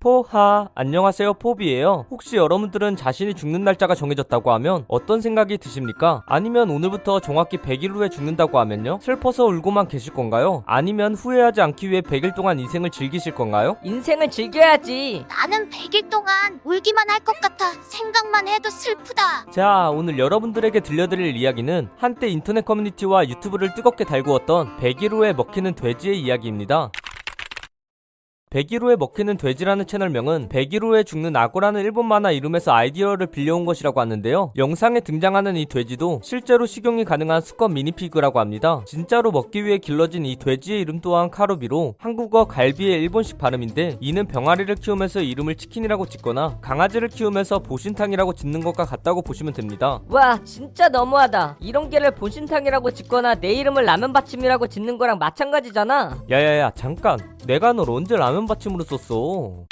포하 안녕하세요 포비예요 혹시 여러분들은 자신이 죽는 날짜가 정해졌다고 하면 어떤 생각이 드십니까? 아니면 오늘부터 정확히 100일 후에 죽는다고 하면요? 슬퍼서 울고만 계실 건가요? 아니면 후회하지 않기 위해 100일 동안 인생을 즐기실 건가요? 인생을 즐겨야지. 나는 100일 동안 울기만 할 것 같아. 생각만 해도 슬프다. 자 오늘 여러분들에게 들려드릴 이야기는 한때 인터넷 커뮤니티와 유튜브를 뜨겁게 달구었던 100일 후에 먹히는 돼지의 이야기입니다 100일 후에 먹히는 돼지라는 채널명은 100일 후에 죽는 악어라는 일본 만화 이름에서 아이디어를 빌려온 것이라고 하는데요. 영상에 등장하는 이 돼지도 실제로 식용이 가능한 수컷 미니피그라고 합니다. 진짜로 먹기 위해 길러진 이 돼지의 이름 또한 카루비로 한국어 갈비의 일본식 발음인데 이는 병아리를 키우면서 이름을 치킨이라고 짓거나 강아지를 키우면서 보신탕이라고 짓는 것과 같다고 보시면 됩니다. 와, 진짜 너무하다. 이런 개를 보신탕이라고 짓거나 내 이름을 라면 받침이라고 짓는 거랑 마찬가지잖아. 야야야 잠깐 내가 널 언제 라면 받침으로 썼어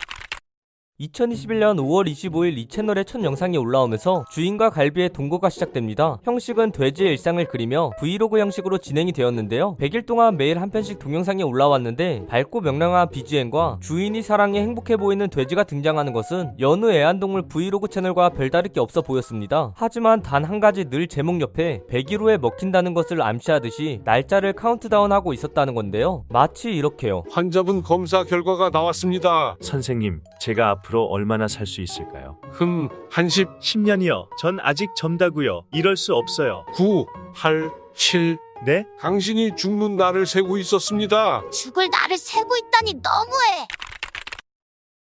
2021년 5월 25일 이 채널의 첫 영상이 올라오면서 주인과 갈비의 동거가 시작됩니다. 형식은 돼지의 일상을 그리며 브이로그 형식으로 진행이 되었는데요. 100일 동안 매일 한 편씩 동영상이 올라왔는데 밝고 명랑한 BGM과 주인이 사랑에 행복해 보이는 돼지가 등장하는 것은 여느 애완동물 브이로그 채널과 별다를 게 없어 보였습니다. 하지만 단 한 가지 늘 제목 옆에 100일 후에 먹힌다는 것을 암시하듯이 날짜를 카운트다운하고 있었다는 건데요. 마치 이렇게요. 환자분 검사 결과가 나왔습니다. 선생님, 제가 앞으로 얼마나 살 수 있을까요? 흠, 한십, 10년이요. 전 아직 젊다고요. 이럴 수 없어요. 구, 팔, 칠. 네? 당신이 죽는 날을 세고 있었습니다. 죽을 나를 세고 있다니 너무해.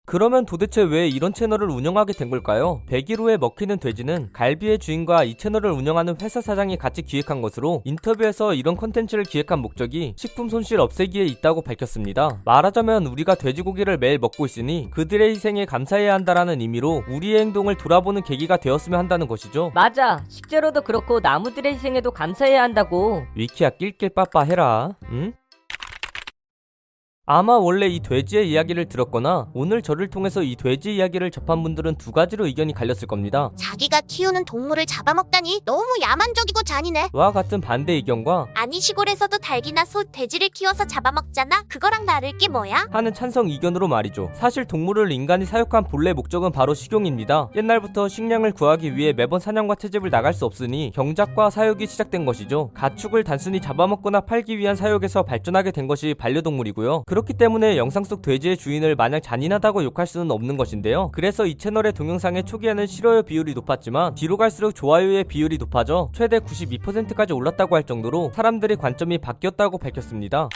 그러면 도대체 왜 이런 채널을 운영하게 된 걸까요? 100일 후에 먹히는 돼지는 갈비의 주인과 이 채널을 운영하는 회사 사장이 같이 기획한 것으로 인터뷰에서 이런 컨텐츠를 기획한 목적이 식품 손실 없애기에 있다고 밝혔습니다. 말하자면 우리가 돼지고기를 매일 먹고 있으니 그들의 희생에 감사해야 한다라는 의미로 우리의 행동을 돌아보는 계기가 되었으면 한다는 것이죠. 맞아. 식재료도 그렇고 나무들의 희생에도 감사해야 한다고. 위키야 낄낄 빠빠 해라. 응? 아마 원래 이 돼지의 이야기를 들었거나 오늘 저를 통해서 이 돼지 이야기를 접한 분들은 두 가지로 의견이 갈렸을 겁니다. 자기가 키우는 동물을 잡아먹다니 너무 야만적이고 잔인해. 와 같은 반대 의견과 아니 시골에서도 닭이나 소, 돼지를 키워서 잡아먹잖아. 그거랑 다를 게 뭐야? 하는 찬성 의견으로 말이죠. 사실 동물을 인간이 사육한 본래 목적은 바로 식용입니다. 옛날부터 식량을 구하기 위해 매번 사냥과 채집을 나갈 수 없으니 경작과 사육이 시작된 것이죠. 가축을 단순히 잡아먹거나 팔기 위한 사육에서 발전하게 된 것이 반려동물이고요. 그 렇기 때문에 영상 속 돼지의 주인을 마냥 잔인하다고 욕할 수는 없는 것인데요. 그래서 이 채널의 동영상의 초기에는 싫어요 비율이 높았지만 뒤로 갈수록 좋아요의 비율이 높아져 최대 92%까지 올랐다고 할 정도로 사람들의 관점이 바뀌었다고 밝혔습니다.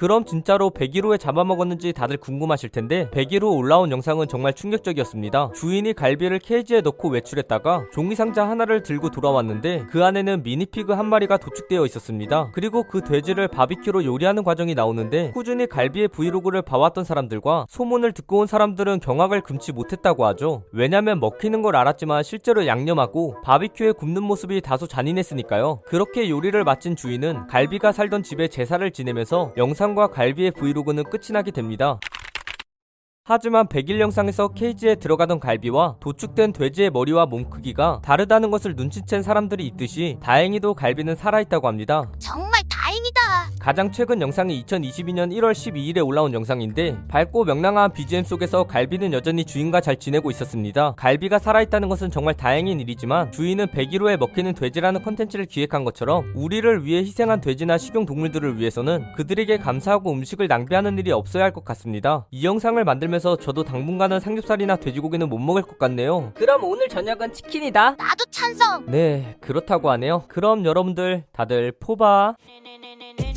그럼 진짜로 100일 후에 잡아먹었는지 다들 궁금하실 텐데 100일 후 올라온 영상은 정말 충격적이었습니다. 주인이 갈비를 케이지에 넣고 외출했다가 종이 상자 하나를 들고 돌아왔는데 그 안에는 미니피그 한 마리가 도축되어 있었습니다. 그리고 그 돼지를 바비큐로 요리하는 과정이 나오는데 꾸준히 갈비의 브이로그를 봐왔던 사람들과 소문을 듣고 온 사람들은 경악을 금치 못했다고 하죠. 왜냐면 먹히는 걸 알았지만 실제로 양념하고 바비큐에 굽는 모습이 다소 잔인했으니까요. 그렇게 요리를 마친 주인은 갈비가 살던 집에 제사를 지내면서 영상 과 갈비의 브이로그는 끝이 나게 됩니다. 하지만 100일 영상에서 케이지에 들어가던 갈비와 도축된 돼지의 머리와 몸 크기가 다르다는 것을 눈치챈 사람들이 있듯이 다행히도 갈비는 살아있다고 합니다. 정말 다행이다. 가장 최근 영상이 2022년 1월 12일에 올라온 영상인데 밝고 명랑한 BGM 속에서 갈비는 여전히 주인과 잘 지내고 있었습니다. 갈비가 살아있다는 것은 정말 다행인 일이지만 주인은 100일 후에 먹히는 돼지라는 컨텐츠를 기획한 것처럼 우리를 위해 희생한 돼지나 식용 동물들을 위해서는 그들에게 감사하고 음식을 낭비하는 일이 없어야 할 것 같습니다. 이 영상을 만들면서 저도 당분간은 삼겹살이나 돼지고기는 못 먹을 것 같네요. 그럼 오늘 저녁은 치킨이다. 나도 찬성. 네, 그렇다고 하네요. 그럼 여러분들 다들 포바. 네네네네네.